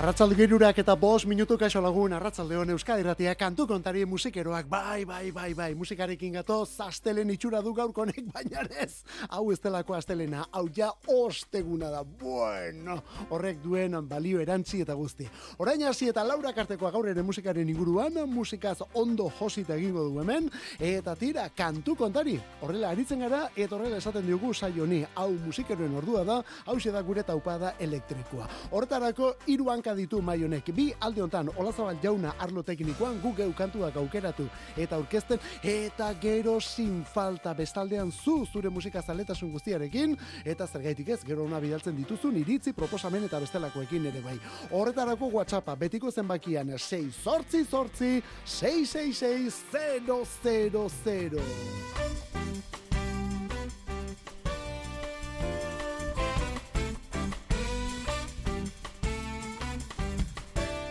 Arratzalde gerurak eta bos minutu kaixo lagun, arratzalde hon Euskadi Ratia kantu kontari musikeroak, bai, bai, bai, bai, musikarekin gato, zastelen itxura du gaur konek, baina ez, hau ez delako astelena, hau ja osteguna da, bueno, horrek duen balio erantzi eta guzti. Orain hasi eta laura kartekoa gaur ere musikaren inguruan, musikaz ondo josita egingo du hemen, eta tira, kantu kontari, horrela aritzen gara, eta horrela esaten diogu saioni, hau musikeroen ordua da, hau da gure taupada elektrikoa. Hortarako, iruan hanka ditu maionek. Bi alde hontan Olazabal jauna arlo teknikoan guk kantuak aukeratu eta aurkezten eta gero sin falta bestaldean zu zure musika zaletasun guztiarekin eta zergaitik ez gero ona bidaltzen dituzun iritzi proposamen eta bestelakoekin ere bai. Horretarako WhatsAppa betiko zenbakian 6 sortzi sortzi 666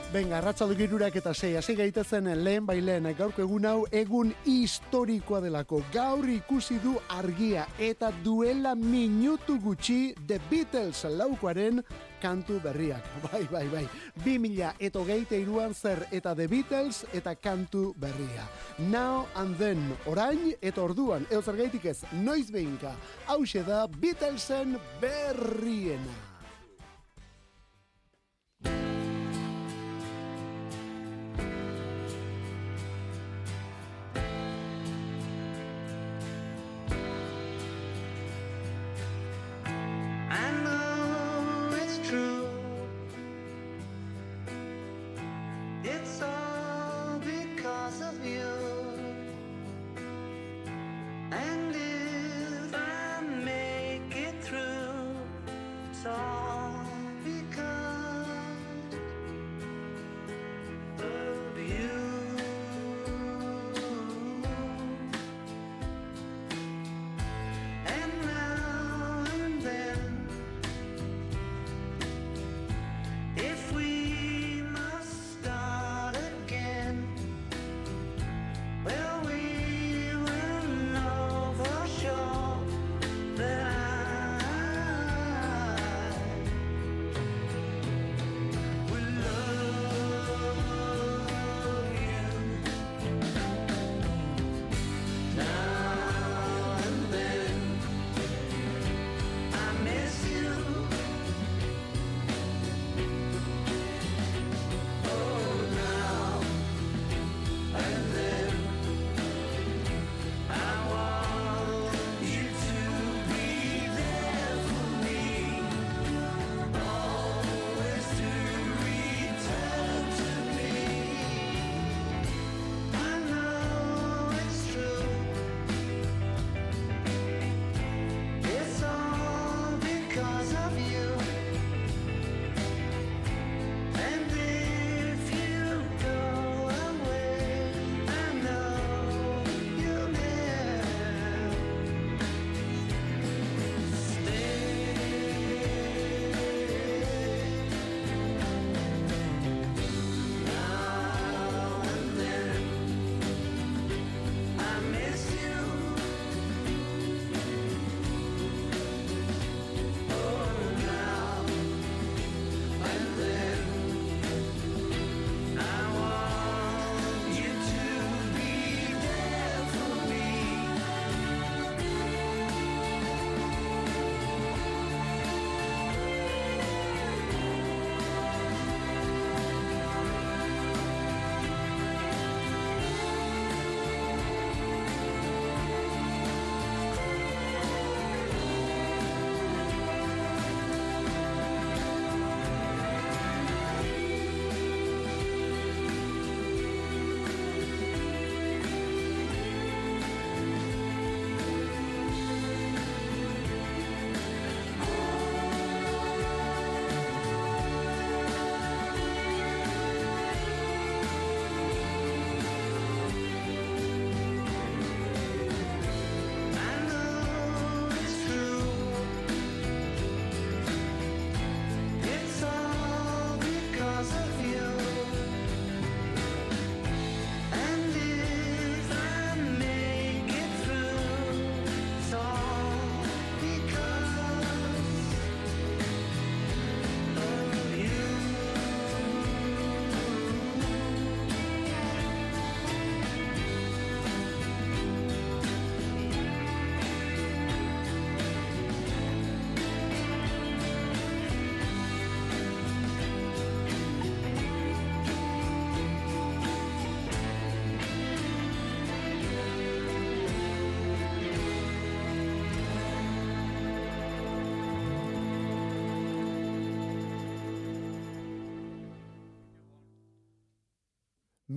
Venga, arratzaldu girurak eta sei, hasi gaitezen lehen bai lehen, gaurko egun hau egun historikoa delako. Gaur ikusi du argia eta duela minutu gutxi The Beatles laukoaren kantu berriak. Bai, bai, bai. Bi mila eto geite iruan zer eta The Beatles eta kantu berria. Now and then, orain eta orduan, eo zer gaitik ez, noiz behinka, hau da Beatlesen berriena.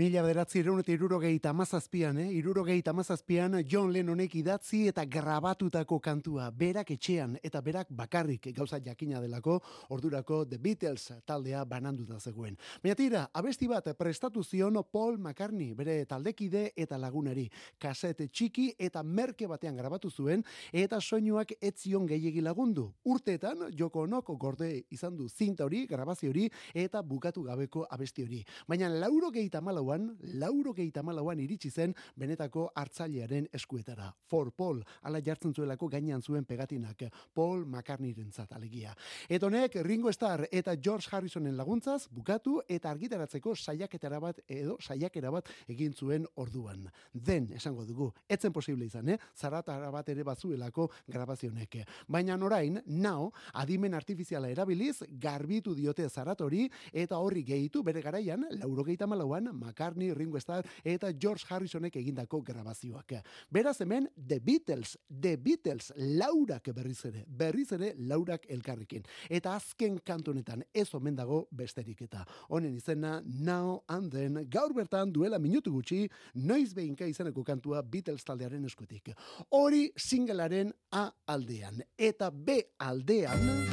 Mila bederatzi eta irurogei tamazazpian, eh? irurogei tamazazpian John Lennonek idatzi eta grabatutako kantua, berak etxean eta berak bakarrik gauza jakina delako, ordurako The Beatles taldea bananduta zegoen. Baina tira, abesti bat prestatu zion Paul McCartney, bere taldekide eta lagunari, kasete txiki eta merke batean grabatu zuen, eta soinuak etzion gehiegi lagundu. Urteetan, joko onok gorde izan du zinta hori, grabazio hori, eta bukatu gabeko abesti hori. Baina lauro gehi lauan, lauro malauan iritsi zen benetako hartzailearen eskuetara. For Paul, ala jartzen zuelako gainean zuen pegatinak, Paul McCartney rentzat alegia. Etonek Ringo Starr eta George Harrisonen laguntzaz bukatu eta argitaratzeko saiaketara bat edo saiakera bat egin zuen orduan. Den, esango dugu, etzen posible izan, eh? zaratara bat ere bazuelako grabazionek. Baina orain, nao, adimen artifiziala erabiliz, garbitu diote zaratori eta horri gehitu bere garaian, lauro gehieta malauan, McCartney, Ringo Starr eta George Harrisonek egindako grabazioak. Beraz hemen The Beatles, The Beatles, laurak berriz ere, berriz ere laurak elkarrekin. Eta azken kantonetan ez omen dago besterik eta. Honen izena Now and Then gaur bertan duela minutu gutxi noiz behinka izaneko kantua Beatles taldearen eskutik. Hori singlearen A aldean eta B aldean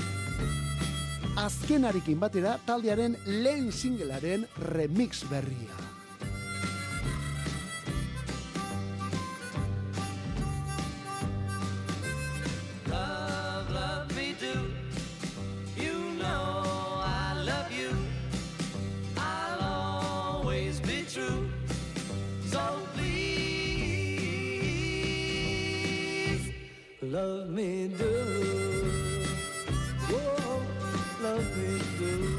azkenarekin batera taldearen lehen singlearen remix berria. Love me do. Love me do.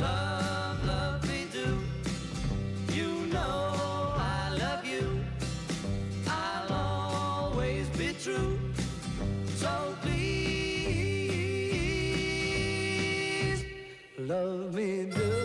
Love, love me do. You know I love you. I'll always be true. So please, love me do.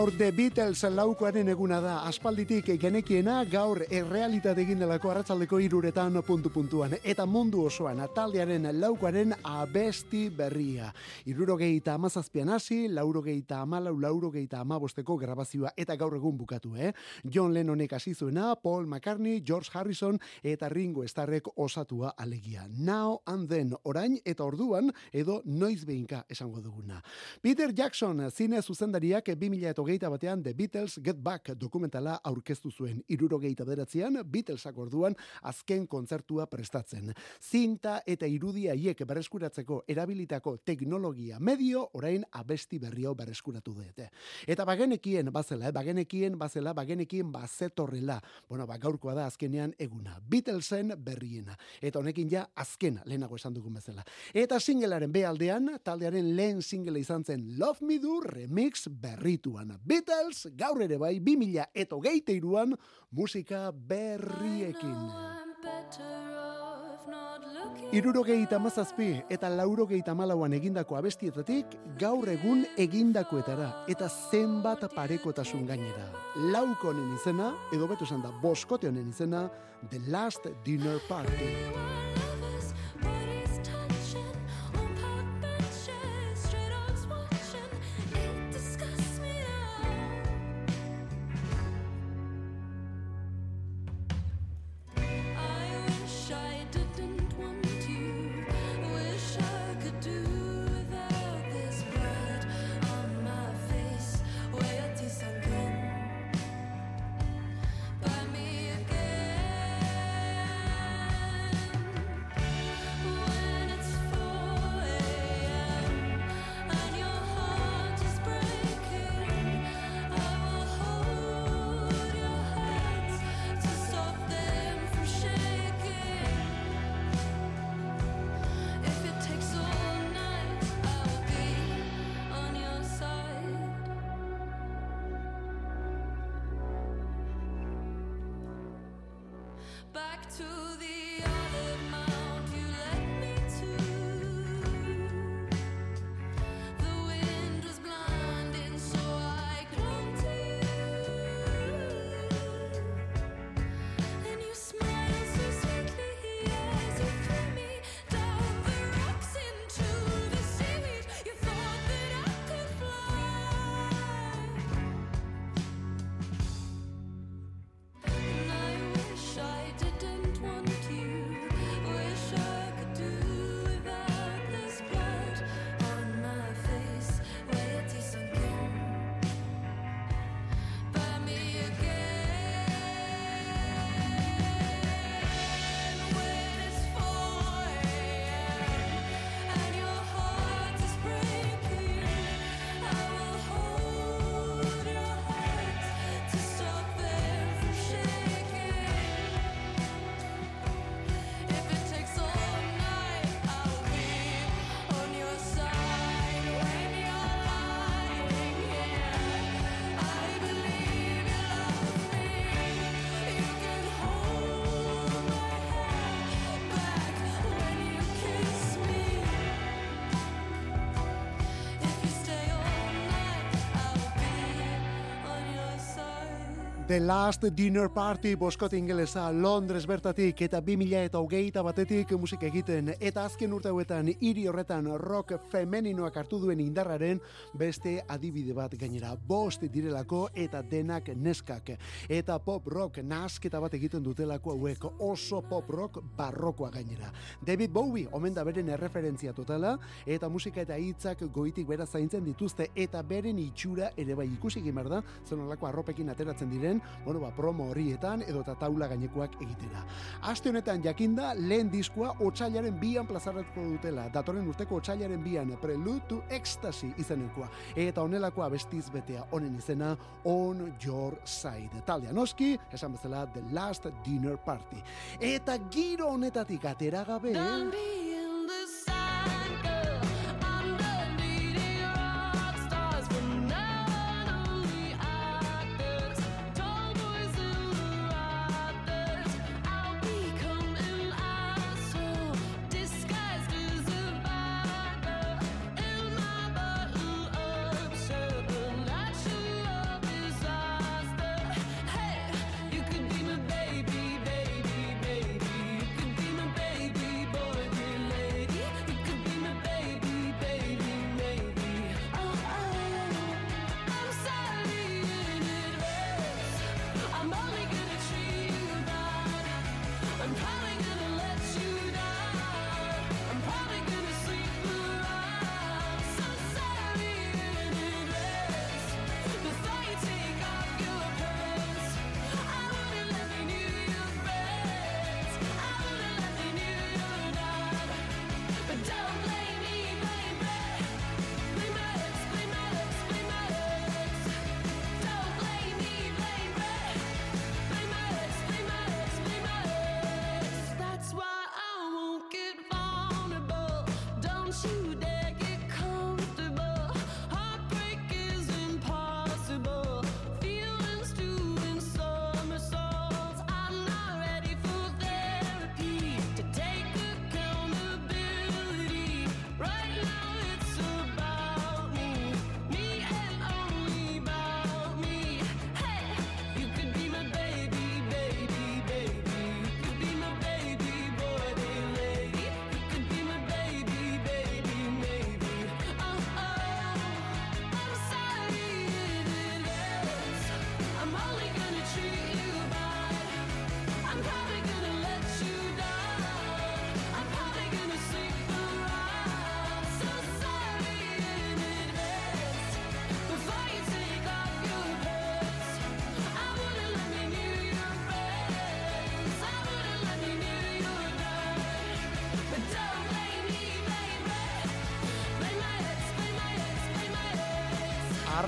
Gaur The Beatles laukoaren eguna da aspalditik genekiena gaur errealitate egin delako arratsaldeko iruretan puntu puntuan eta mundu osoan taldearen laukoaren abesti berria. Irurogeita amazazpian hasi, laurogeita amalau, laurogeita amabosteko grabazioa eta gaur egun bukatu, eh? John Lennonek hasi zuena, Paul McCartney, George Harrison eta Ringo Starrek osatua alegia. Now and then, orain eta orduan edo noiz behinka esango duguna. Peter Jackson, zine zuzendariak 2000 eta hogeita batean The Beatles Get Back dokumentala aurkeztu zuen. Irurogeita beratzean, Beatlesak orduan azken kontzertua prestatzen. Zinta eta irudia hiek bereskuratzeko erabilitako teknologia medio, orain abesti berrio bereskuratu dute. Eta bagenekien bazela, eh? bagenekien bazela, bagenekien bazetorrela. Bueno, ba, gaurkoa da azkenean eguna. Beatlesen berriena. Eta honekin ja azkena, lehenago esan dugun bezala. Eta singlearen behaldean, taldearen lehen single izan zen Love Me Do remix berritua. Beatles, gaur ere bai, 2000 eto geite iruan, musika berriekin. Irurogeita mazazpi eta laurogeita malauan egindako abestietatik gaur egun egindakoetara eta zenbat parekotasun gainera. Lauko honen izena, edo betu esan da, boskote honen izena, The Last Dinner Party. to The Last Dinner Party boskot ingelesa Londres bertatik eta 2000 eta hogeita batetik musik egiten. Eta azken urte hauetan hiri horretan rock femeninoak hartu duen indarraren beste adibide bat gainera. Bost direlako eta denak neskak. Eta pop rock nasketa bat egiten dutelako hauek. Oso pop rock barrokoa gainera. David Bowie omen da beren erreferentzia totala eta musika eta hitzak goitik bera zaintzen dituzte. Eta beren itxura ere bai ikusi egin da zenolako arropekin ateratzen diren bueno, ba, promo horrietan edo eta taula gainekoak egitera. Aste honetan jakinda, lehen diskoa otxailaren bian plazaratuko dutela. Datorren urteko otxailaren bian Prelude to Ecstasy izenekoa. Eta onelakoa bestiz betea honen izena On Your Side. Taldea noski, esan bezala The Last Dinner Party. Eta giro honetatik atera gabe...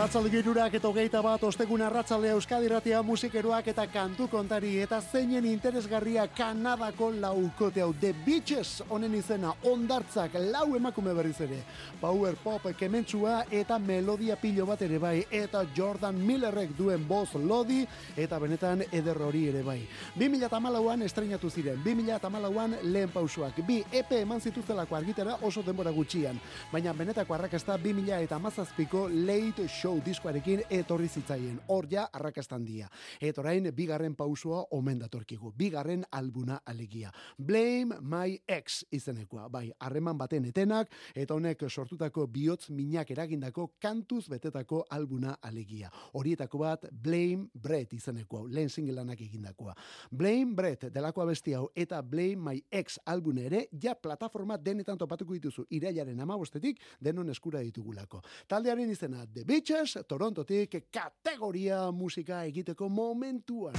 Arratzalde girurak eta hogeita bat ostegun arratzalde euskadiratia musikeroak eta kantu kontari eta zeinen interesgarria Kanadako laukote hau The Beaches honen izena ondartzak lau emakume berriz ere. Power Pop kementsua eta melodia pilo bat ere bai eta Jordan Millerrek duen boz lodi eta benetan eder hori ere bai. 2008an estrenatu ziren 2008an lehen pausuak. Bi EP eman zituzelako argitera oso denbora gutxian. Baina benetako arrakasta 2000 eta mazazpiko late show diskoarekin etorri zitzaien. Hor ja arrakastan dia. Eta orain bigarren pausua omen datorkigu. Bigarren albuna alegia. Blame my ex izenekoa. Bai, harreman baten etenak eta honek sortutako bihotz minak eragindako kantuz betetako albuna alegia. Horietako bat Blame Brett izenekoa. Lehen singelanak egindakoa. Blame Brett delakoa besti hau eta Blame my ex albune ere ja plataforma denetan topatuko dituzu irailaren amabostetik denon eskura ditugulako. Taldearen izena The Beaches, Torontotik kategoria musika egiteko momentuan.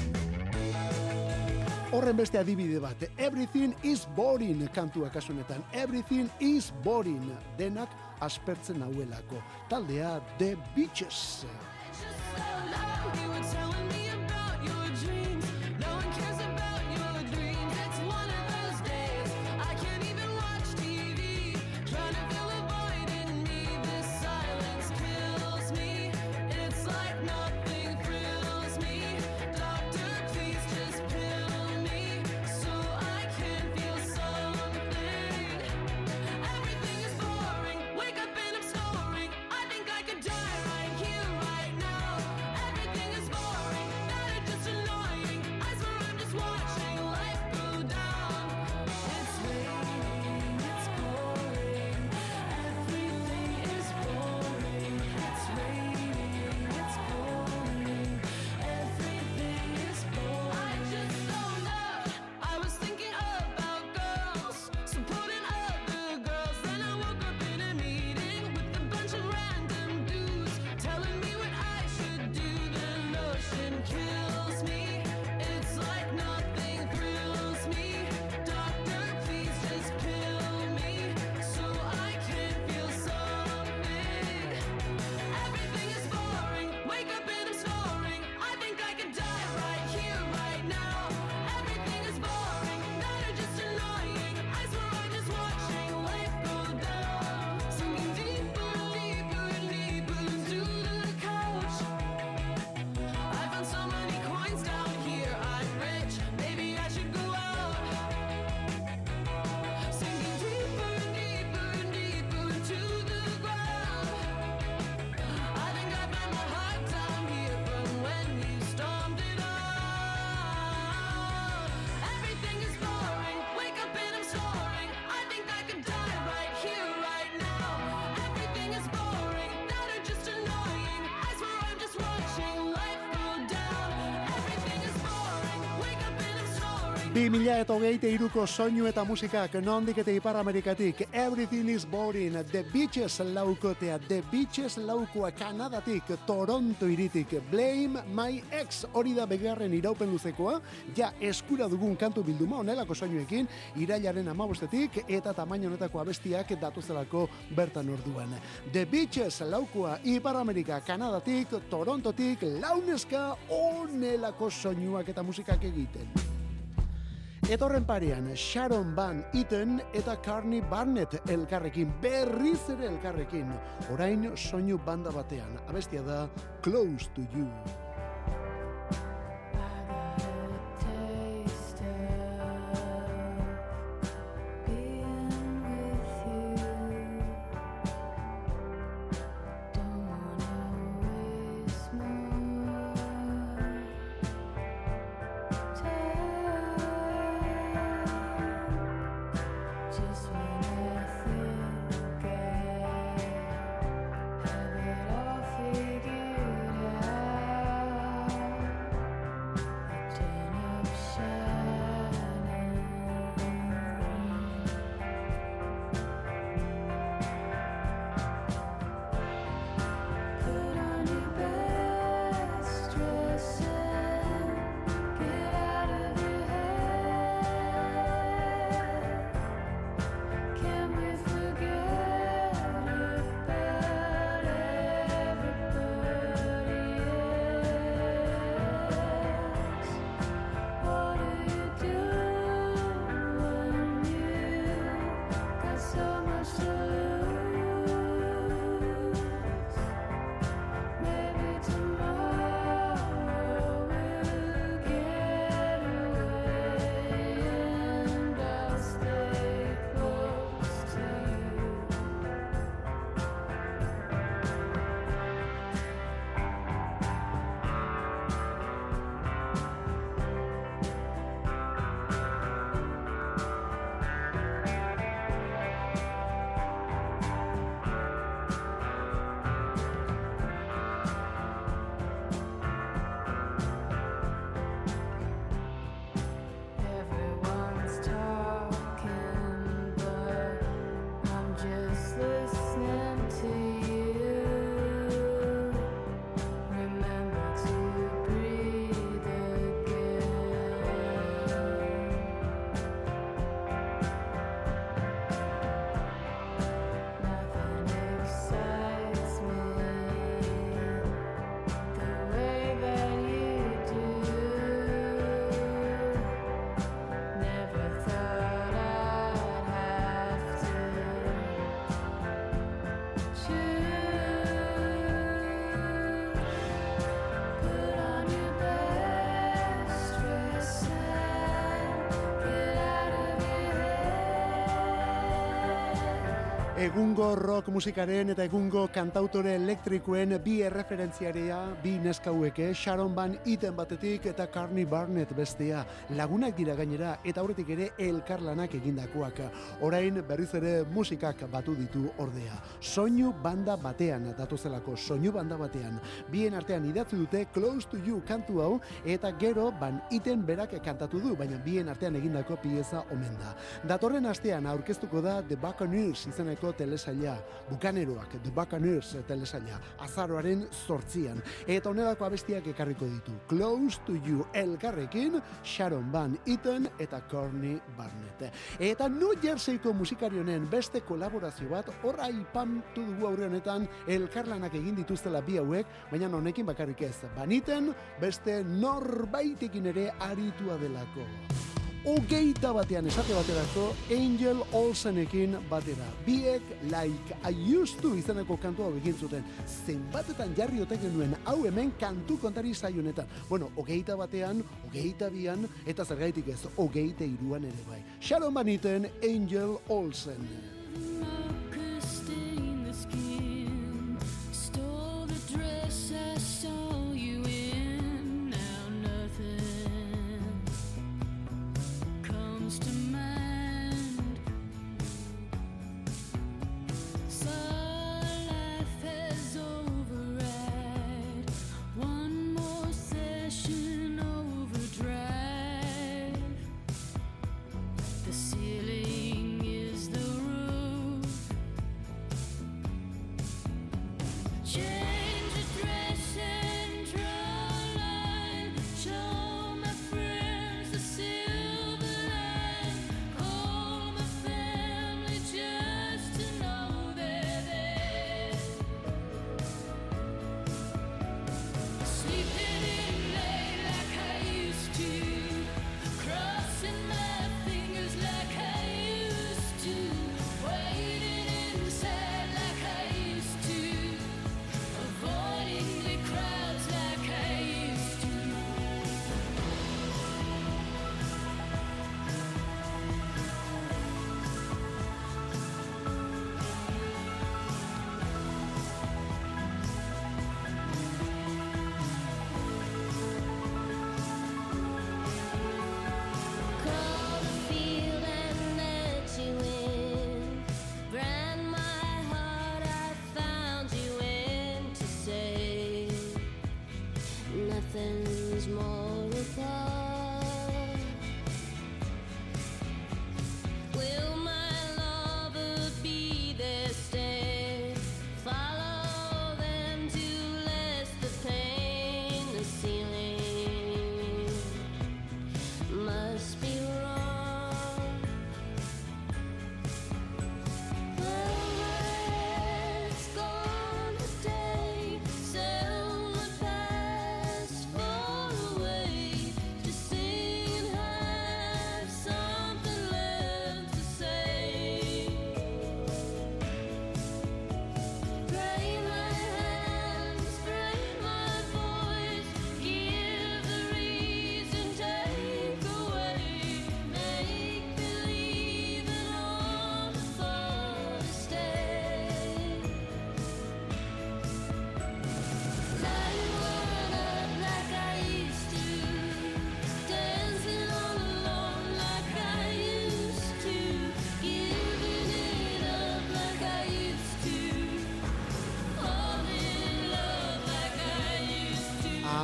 Horren beste adibide bat, Everything is boring kantua kasunetan. Everything is boring denak aspertzen nauelako. Taldea The Beaches. Bi mila eta hogeite iruko soinu eta musikak nondik eta ipar Amerikatik Everything is boring The Beaches laukotea The Beaches laukoa Kanadatik Toronto iritik Blame my ex hori da begarren iraupen luzekoa ja eskura dugun kantu bilduma onelako soinuekin irailaren amabostetik eta tamaino honetako abestiak datuzelako bertan orduan. The Beaches laukoa ipar Amerika Kanadatik Torontotik launeska onelako soinuak eta musikak egiten Etorren parean, Sharon Van Eaton eta Carney Barnett elkarrekin, berriz ere elkarrekin. Orain soinu banda batean, abestia da Close to You. Egungo rock musikaren eta egungo kantautore elektrikoen bi erreferentziarea, bi neskaueke, Sharon Van Iten batetik eta Carney Barnett bestea. Lagunak dira gainera eta aurretik ere elkarlanak egindakoak. Orain berriz ere musikak batu ditu ordea. Soinu banda batean datozelako, soinu banda batean. Bien artean idatzi dute Close to You kantu hau eta gero Van Iten berak kantatu du, baina bien artean egindako pieza omen da. Datorren astean aurkeztuko da The Buccaneers izeneko telesaila, Bukaneroak, The Buccaneers telesaila, azaroaren sortzian. Eta honelako abestiak ekarriko ditu. Close to You elkarrekin, Sharon Van Eaton eta Corny Barnett. Eta New Jerseyko musikarionen beste kolaborazio bat, horra ipamtu dugu aurre honetan, elkarlanak egin dituztela bi hauek, baina honekin bakarrik ez. Baniten, beste norbaitekin ere aritua delako hogeita batean esate baterako Angel Olsenekin batera. Biek like I used to izaneko kantua begin zuten. Zenbatetan jarri oteken nuen hau hemen kantu kontari zaiunetan. Bueno, hogeita batean, hogeita bian, eta zergaitik ez, hogeita iruan ere bai. Sharon Baniten Angel Olsen.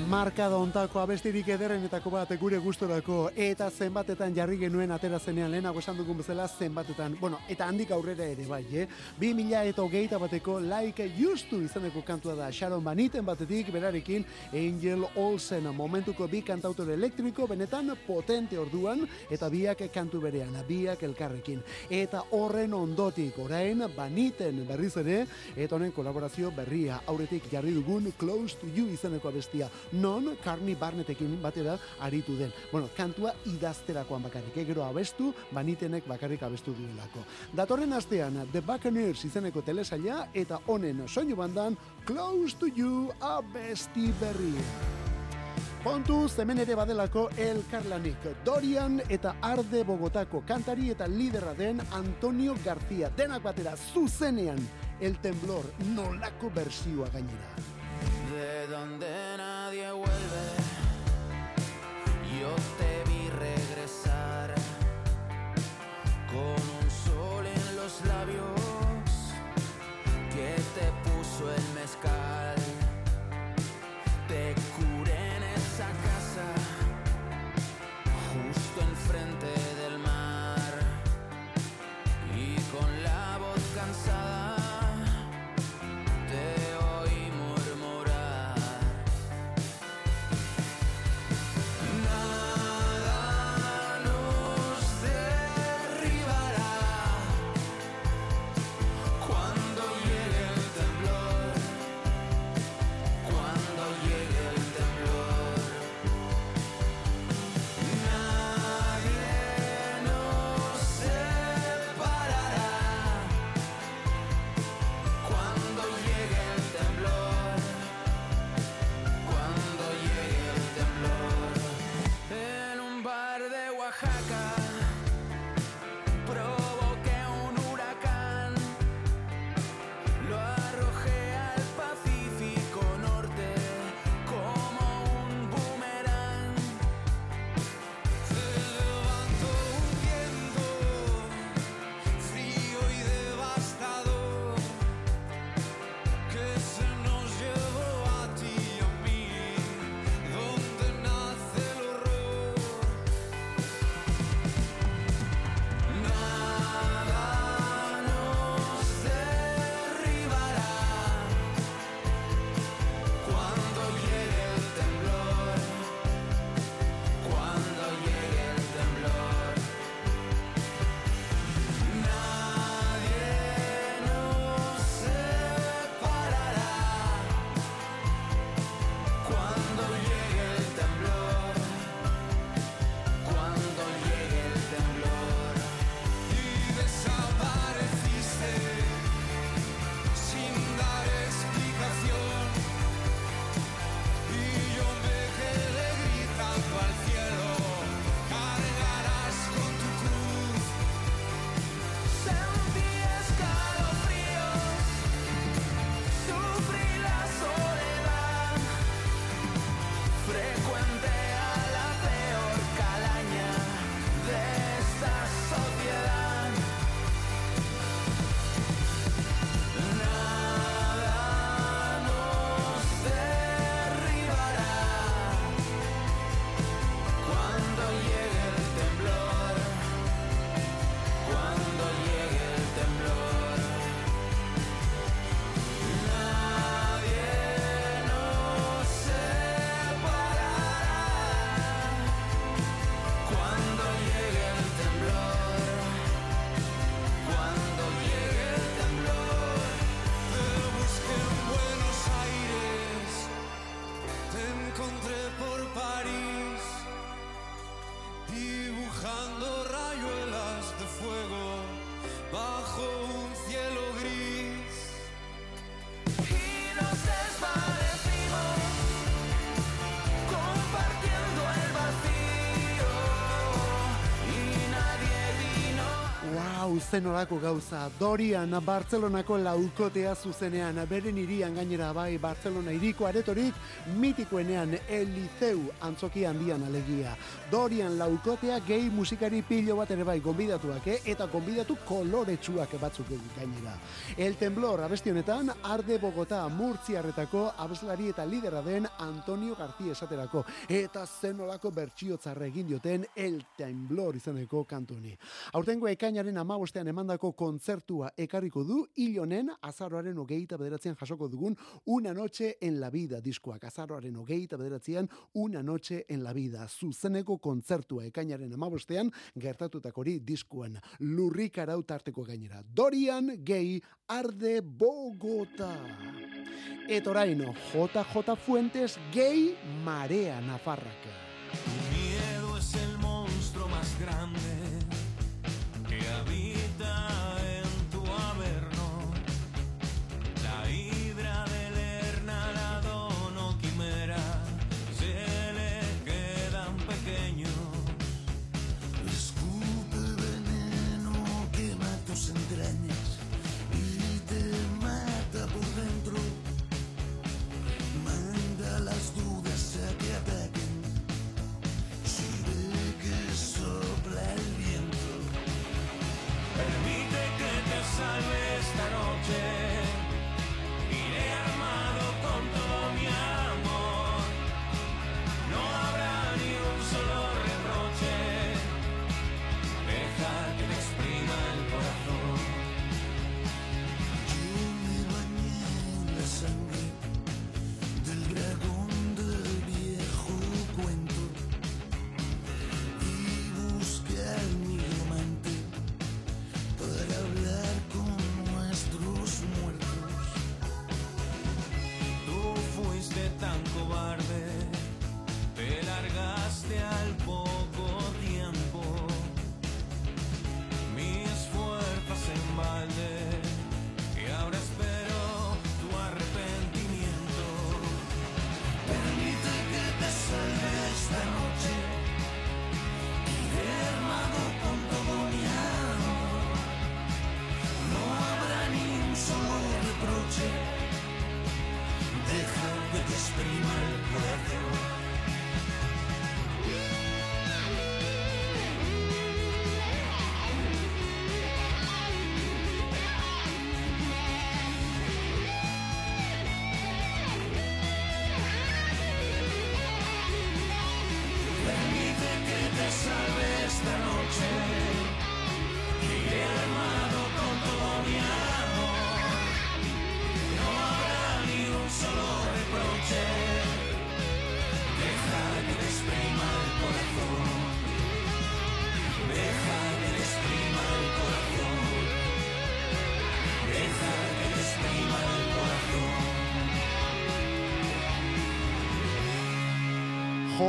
Marka ontako abestirik ederrenetako bat gure gustorako eta zenbatetan jarri genuen atera zenean lehenago esan dugun bezala zenbatetan. Bueno, eta handik aurrera ere bai, eh? Bi mila eta hogeita bateko like justu izaneko kantua da Sharon Baniten batetik berarekin Angel Olsen momentuko bi kantautore elektriko benetan potente orduan eta biak kantu berean, biak elkarrekin. Eta horren ondotik orain Baniten berriz ere eta honen kolaborazio berria aurretik jarri dugun Close to You izaneko abestia non Carney Barnettekin batera aritu den. Bueno, kantua idazterakoan bakarrik, eh? gero abestu, banitenek bakarrik abestu duelako. Datorren astean, The Buccaneers izeneko telesaila eta honen soinu bandan Close to You abesti berri. Kontu zemen ere badelako El Carlanik, Dorian eta Arde Bogotako kantari eta lidera den Antonio García. Denak batera zuzenean El Temblor nolako bersioa gainera. De donde nadie vuelve, zen olako gauza. Dorian, Bartzelonako laukotea zuzenean, beren irian gainera bai, Bartzelona iriko aretorik, mitikoenean Eliseu antzoki handian alegia. Dorian laukotea gehi musikari pilo bat ere bai, gonbidatuak, eh? eta gonbidatu koloretsuak batzuk gainera. El Temblor abesti honetan, Arde Bogota Murtziarretako abeslari eta lidera den Antonio García esaterako. Eta zen olako bertsiotzarra egin dioten El Temblor izeneko kantuni. Aurtengo ekainaren amabostean emandako kontzertua ekarriko du ilonen azaroaren hogeita bederatzean jasoko dugun Una Noche en la Vida diskoak. Azaroaren hogeita bederatzean Una Noche en la Vida. Zuzeneko kontzertua ekainaren amabostean gertatutakori diskuan. Lurrik arautarteko gainera. Dorian Gay Arde Bogota. Eta orain, JJ Fuentes Gay Marea Nafarraka. Miedo es el monstruo más grande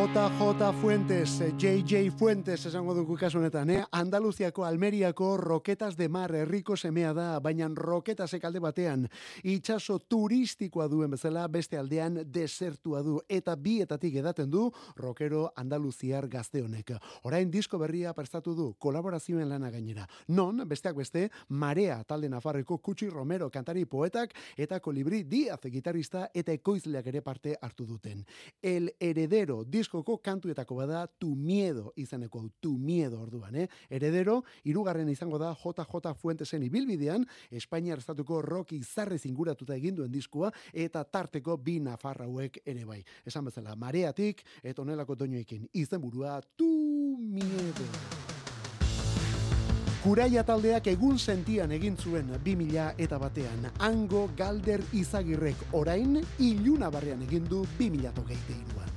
JJ Fuentes, JJ Fuentes esango dugu kasu honetan, eh? Andaluziako Almeriako Roketas de Mar herriko semea da, baina Roketasek alde batean itsaso turistikoa duen bezala beste aldean desertua du eta bietatik edaten du rokero Andaluziar gazte honek. Orain disko berria prestatu du kolaborazioen lana gainera. Non, besteak beste, Marea talde Nafarreko Kutsi Romero kantari poetak eta Kolibri Diaz gitarista eta ekoizleak ere parte hartu duten. El heredero diskoko kantuetako bada tu miedo izeneko tu miedo orduan, eh? Heredero, irugarren izango da JJ Fuentesen ibilbidean, Espainiar estatuko roki zarre zinguratuta egin duen diskua, eta tarteko bi nafarrauek ere bai. Esan bezala, mareatik, eta onelako doinoekin izenburua tu miedo. Kuraia taldeak egun sentian egin zuen 2000 eta batean. Ango galder izagirrek orain iluna barrean egin du 2000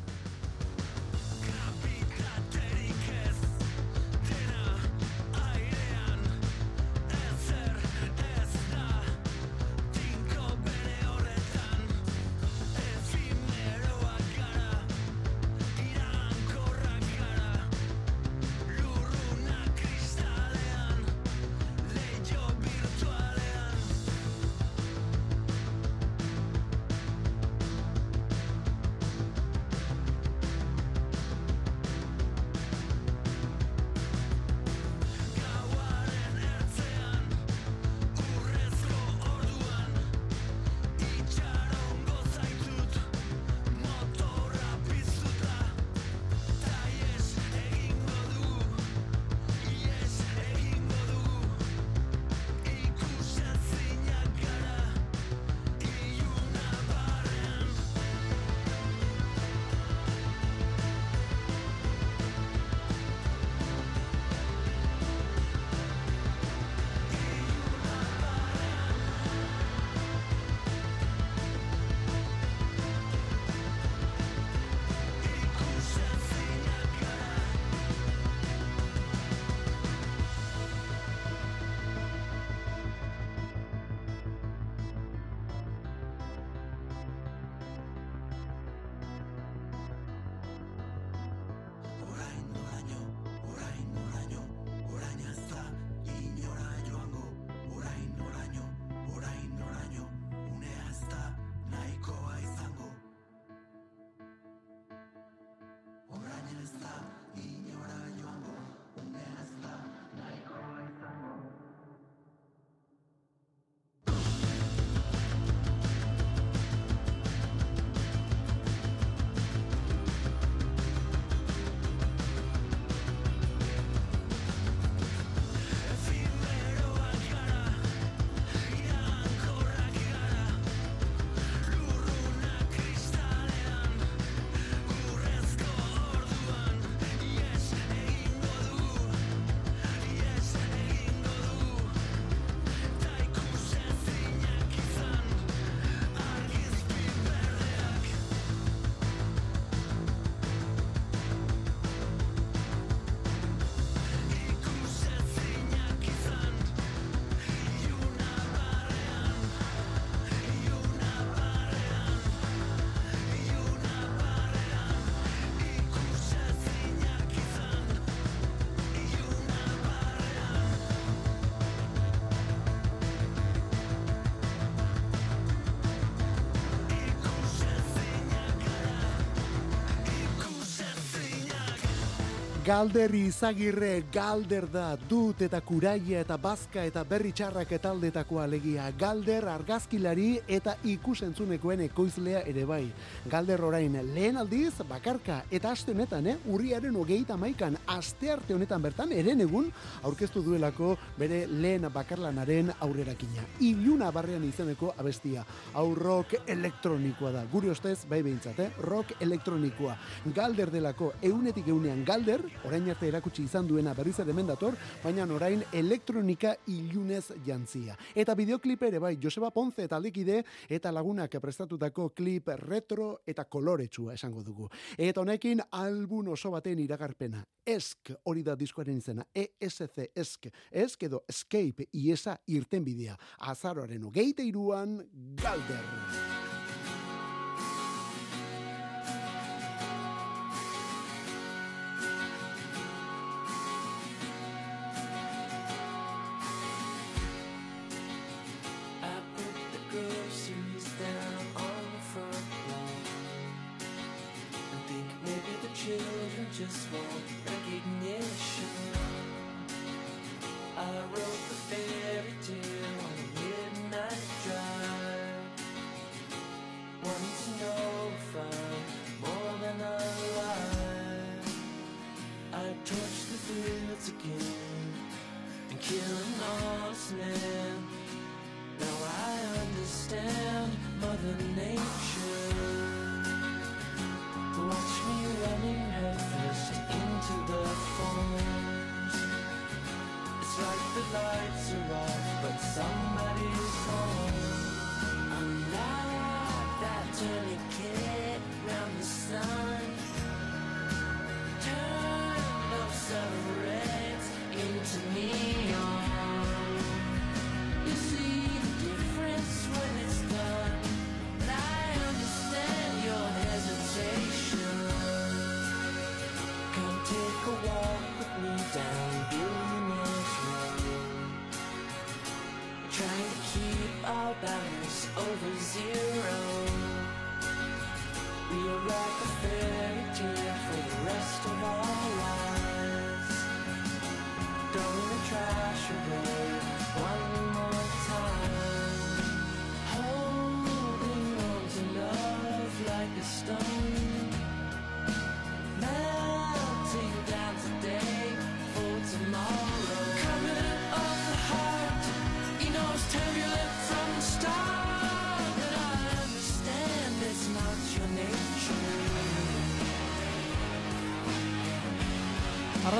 Galder izagirre galder da dut eta kuraia eta bazka eta berri txarrak etaldetako alegia. Galder argazkilari eta ikusentzunekoen ekoizlea ere bai. Galder orain lehen aldiz bakarka eta aste honetan, eh? urriaren hogeita maikan aste arte honetan bertan eren egun aurkeztu duelako bere lehen bakarlanaren aurrerakina. Iluna barrean izeneko abestia. Hau rock elektronikoa da. Guri ostez, bai behintzat, eh? rock elektronikoa. Galder delako eunetik eunean galder, orain arte erakutsi izan duena berriz ere mendator, baina orain elektronika ilunez jantzia. Eta bideoklip ere bai, Joseba Ponce eta aldikide eta lagunak prestatutako klip retro eta koloretsua esango dugu. Eta honekin album oso baten iragarpena. Esk hori da diskoaren izena. ESC Esk. Esk edo Escape iesa irten bidea. Azaroaren ogeite iruan Galder.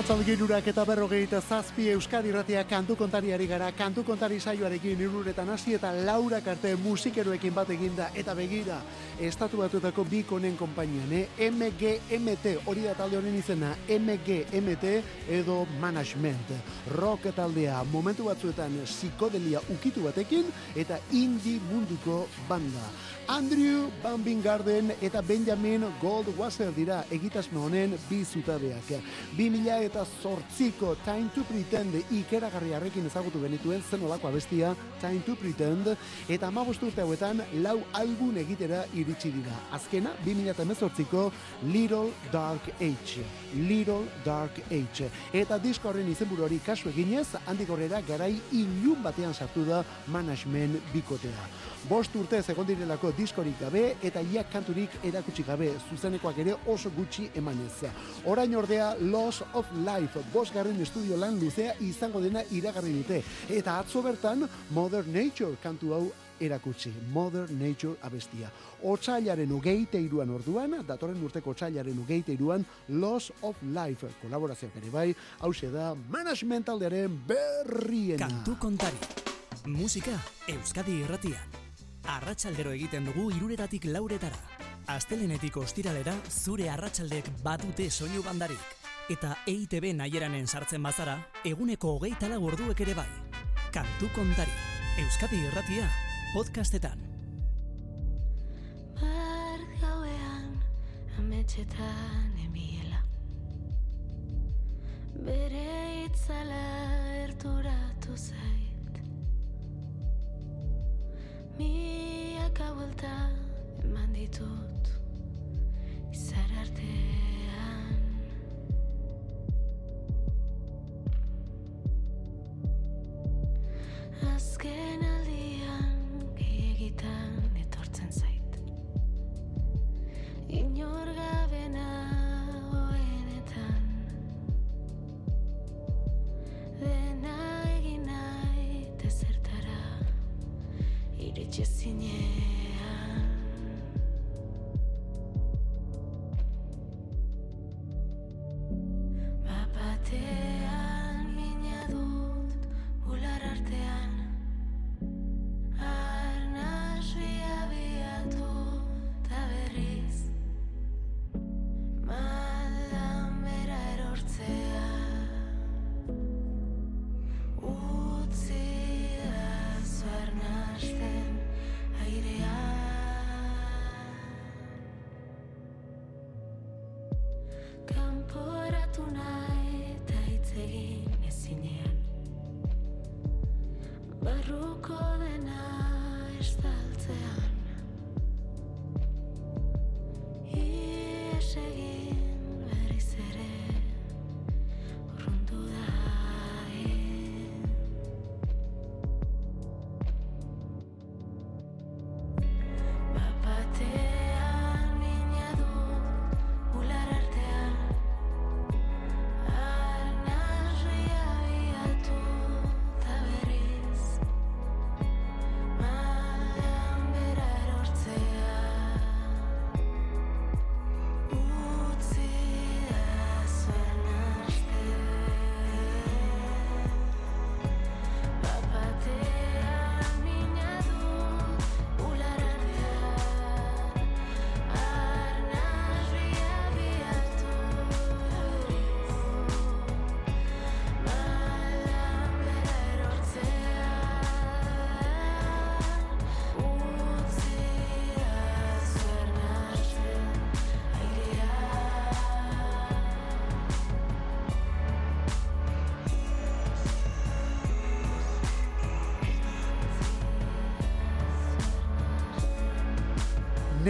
Arratzalde girurak eta berrogeita zazpi Euskadi Ratia kantu kontariari gara, kantu kontari saioarekin iruretan hasi eta laurak arte musikeroekin bat eginda eta begira estatu batuetako bi konen konpainian, eh? MGMT, hori da talde honen izena, MGMT edo Management. Rock taldea momentu batzuetan psikodelia ukitu batekin eta indie munduko banda. Andrew Van Garden eta Benjamin Goldwasser dira egitasmo honen bi zutabeak. 2000 eta zortziko Time to Pretend ikeragarriarrekin ezagutu genituen zen olako abestia Time to Pretend eta amabost urte hauetan lau album egitera iritsi dira. Azkena 2018ko Little Dark Age. Little Dark Age. Eta disko horren izenburu hori kasu eginez, handik horrera garai ilun batean sartu da management bikotea. Bost urte egon direlako diskorik gabe eta ia kanturik erakutsi gabe zuzenekoak ere oso gutxi emanez. Orain ordea Loss of Life bosgarren estudio lan luzea izango dena iragarri dute. Eta atzo bertan Mother Nature kantu hau erakutsi. Mother Nature abestia. Otsailaren ugeite iruan orduan, datorren urteko otsailaren ugeite iruan, Loss of Life kolaborazioak ere bai, hause da management berriena. Kantu kontari. Musika Euskadi irratian. Arratsaldero egiten dugu iruretatik lauretara. Astelenetik ostiralera zure arratsaldek badute soinu bandarik. Eta EITB naieranen sartzen bazara, eguneko hogeita lau orduek ere bai. Kantu kontari. Euskadi irratia, podcastetan. Bart gauean ametxetan emiela. Bere itzala erturatu zait. Miaka buelta eman ditut izar artean. Azken aldian gehiagitan etortzen zait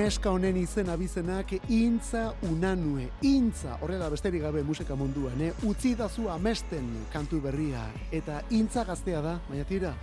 Neska honen izen abizenak intza unanue. Intza, horrela besterik gabe musika munduan, eh? Utzi dazu amesten kantu berria. Eta intza gaztea da, baina tira,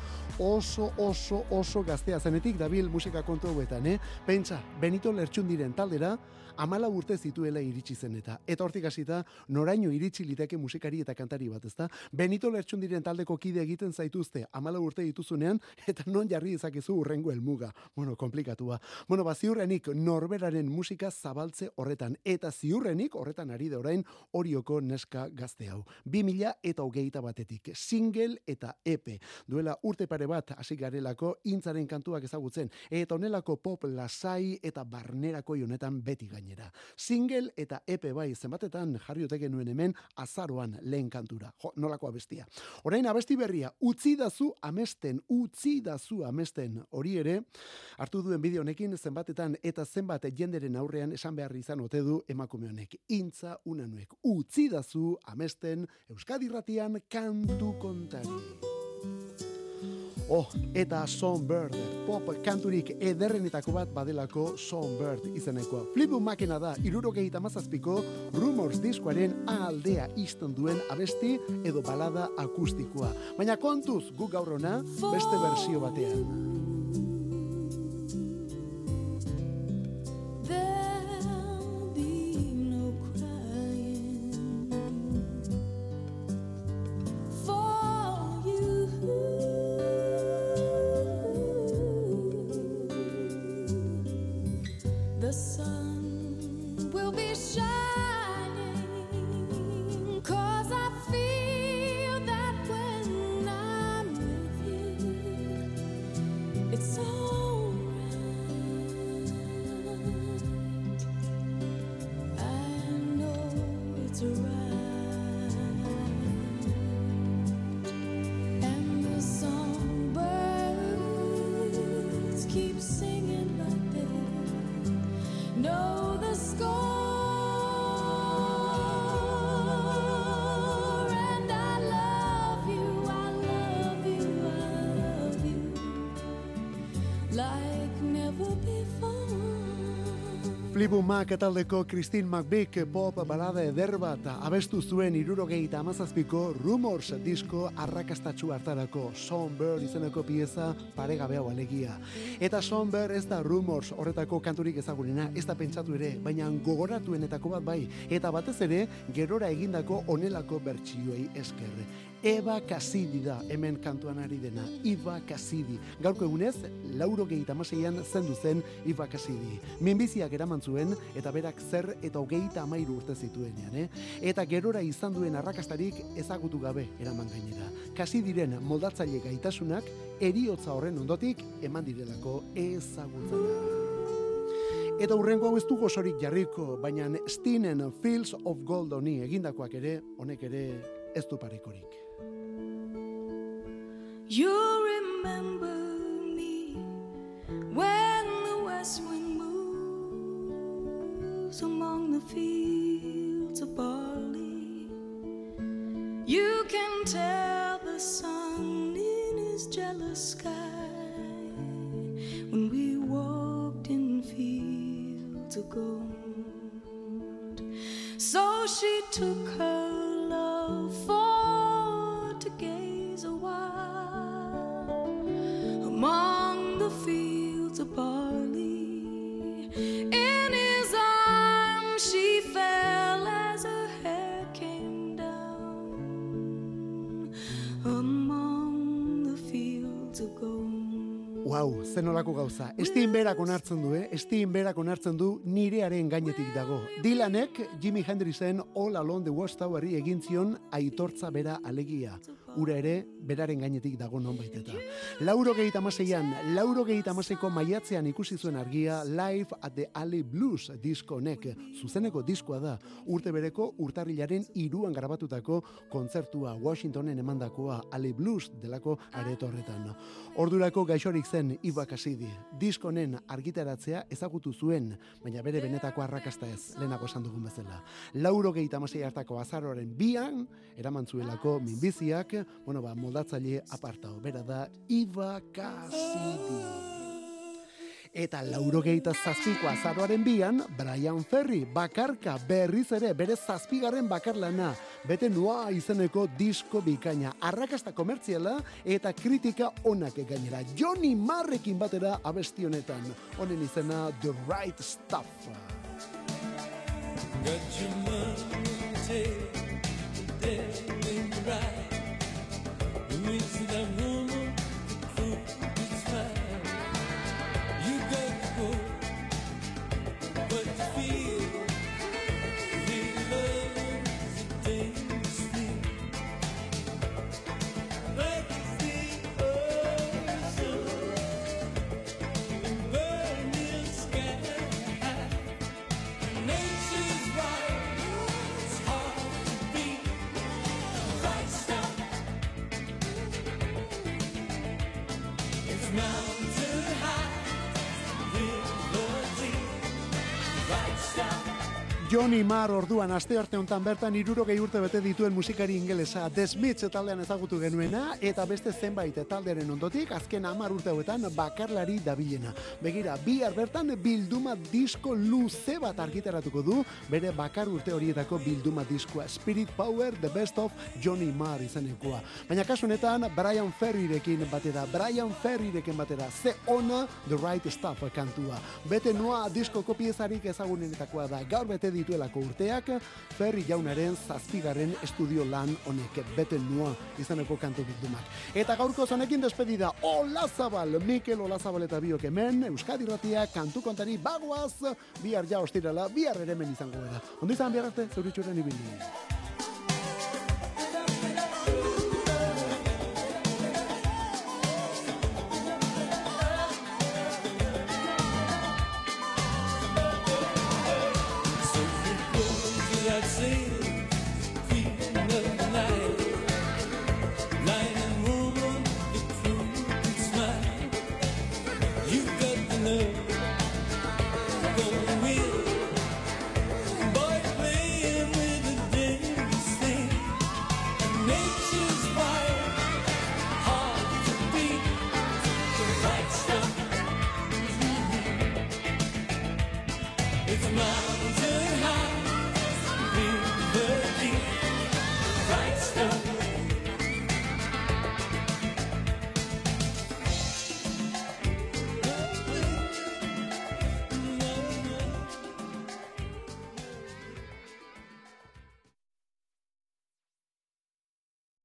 oso, oso, oso gaztea zenetik dabil musika kontu eh? Pentsa, Benito Lertxundiren taldera, amala urte zituela iritsi zen eta. Eta hortik hasita, noraino iritsi liteke musikari eta kantari bat, ezta? Benito Lertxundiren taldeko kide egiten zaituzte, amala urte dituzunean, eta non jarri dezakezu urrengo helmuga. Bueno, komplikatua. Bueno, ba, ziurrenik norberaren musika zabaltze horretan, eta ziurrenik horretan ari da orain orioko neska gazte hau. 2000 eta hogeita batetik, single eta EP. Duela urte pare bat hasi garelako intzaren kantuak ezagutzen, eta honelako pop lasai eta barnerako honetan beti gainera. Single eta EP bai zenbatetan jarri ote genuen hemen azaroan lehen kantura. Jo, nolako abestia. Orain abesti berria, utzi dazu amesten, utzi dazu amesten. Hori ere, hartu duen bideo honekin zenbatetan eta zenbat jenderen aurrean esan behar izan ote du emakume honek. Intza unanuek, utzi dazu amesten Euskadi ratian kantu kontari. Oh, eta Songbird, pop kanturik ederrenetako bat badelako Songbird izenekoa. Flipu makena da, irurogeita mazazpiko Rumors diskoaren aldea izten duen abesti edo balada akustikoa. Baina kontuz gu gaur ona beste bersio batean. Mac taldeko Christine McVick pop balada eder bat abestu zuen irurogeita amazazpiko Rumors disko arrakastatxu hartarako Songbird izeneko pieza paregabe hau alegia. Eta Songbird ez da Rumors horretako kanturik ezagunena, ez da pentsatu ere, baina gogoratuenetako bat bai, eta batez ere gerora egindako onelako bertsioei esker. Eva Cassidy da hemen kantuan ari dena, Iva Cassidy. Gaurko egunez, lauro gehieta maseian zendu zen Iva Cassidy. Minbiziak eraman zuen, eta berak zer eta hogeita amairu urte zituenean, eh? Eta gerora izan duen arrakastarik ezagutu gabe eraman gainera. Cassidyren moldatzaile gaitasunak, eriotza horren ondotik eman direlako ezagutzara. Eta urrengo hau ez du gozorik jarriko, baina Steenen Fields of Gold honi egindakoak ere, honek ere ez du parekorik. You remember me when the west wind moves among the fields of barley. You can tell the sun in his jealous sky when we walked in fields of gold. So she took her love for Wow, zenolako gauza. Estin berak onartzen du, eh? Estin berak onartzen du nirearen gainetik dago. Dylanek Jimi Hendrixen All Along the Watchtowerri egin zion aitortza bera alegia. Ura ere, beraren gainetik dago non baiteta. Lauro gehieta amaseian, lauro gehieta amaseiko maiatzean ikusi zuen argia Live at the Alley Blues disko honek. Zuzeneko diskoa da, urte bereko urtarrilaren iruan grabatutako kontzertua Washingtonen emandakoa Alley Blues delako areto horretan. Ordurako gaixorik zen Iba Cassidy. Diskonen argitaratzea ezagutu zuen, baina bere benetako arrakasta ez, lehenago esan dugun bezala. Lauro gehieta amasei hartako azaroaren bian, eraman zuelako minbiziak, bueno ba, moldatzaile apartao, bera da Iba Cassidy. Eta laurogeita zazpiko azaroaren bian, Brian Ferry, bakarka berriz ere, bere zazpigarren bakarlana, bete noa izeneko disko bikaina, arrakasta komertziala eta kritika onak gainera. Johnny Marrekin batera abesti honetan, honen izena The Right Stuff. Johnny Marr orduan aste arte hontan bertan irurogei urte bete dituen musikari ingelesa The Smiths taldean ezagutu genuena eta beste zenbait taldearen ondotik azken hamar urte hauetan bakarlari dabilena. Begira, bihar bertan bilduma disko luze bat argitaratuko du bere bakar urte horietako bilduma diskoa Spirit Power The Best of Johnny Marr izanekoa. Baina kasu honetan Brian Ferryrekin batera, Brian Ferryrekin batera, ze ona The Right Stuff kantua. Bete noa disko kopiezarik ezagunenetakoa da. Gaur bete dituelako urteak, Ferry jaunaren zazpigarren estudio lan honek bete noa izaneko kantu bildumak. Eta gaurko zonekin despedida Olazabal, Mikel Olazabal eta biok hemen, Euskadi Ratia, kantu kontari bagoaz, bihar ja ostirala, bihar ere hemen izango da. Ondo izan bihar arte, zeuritxuren ibili.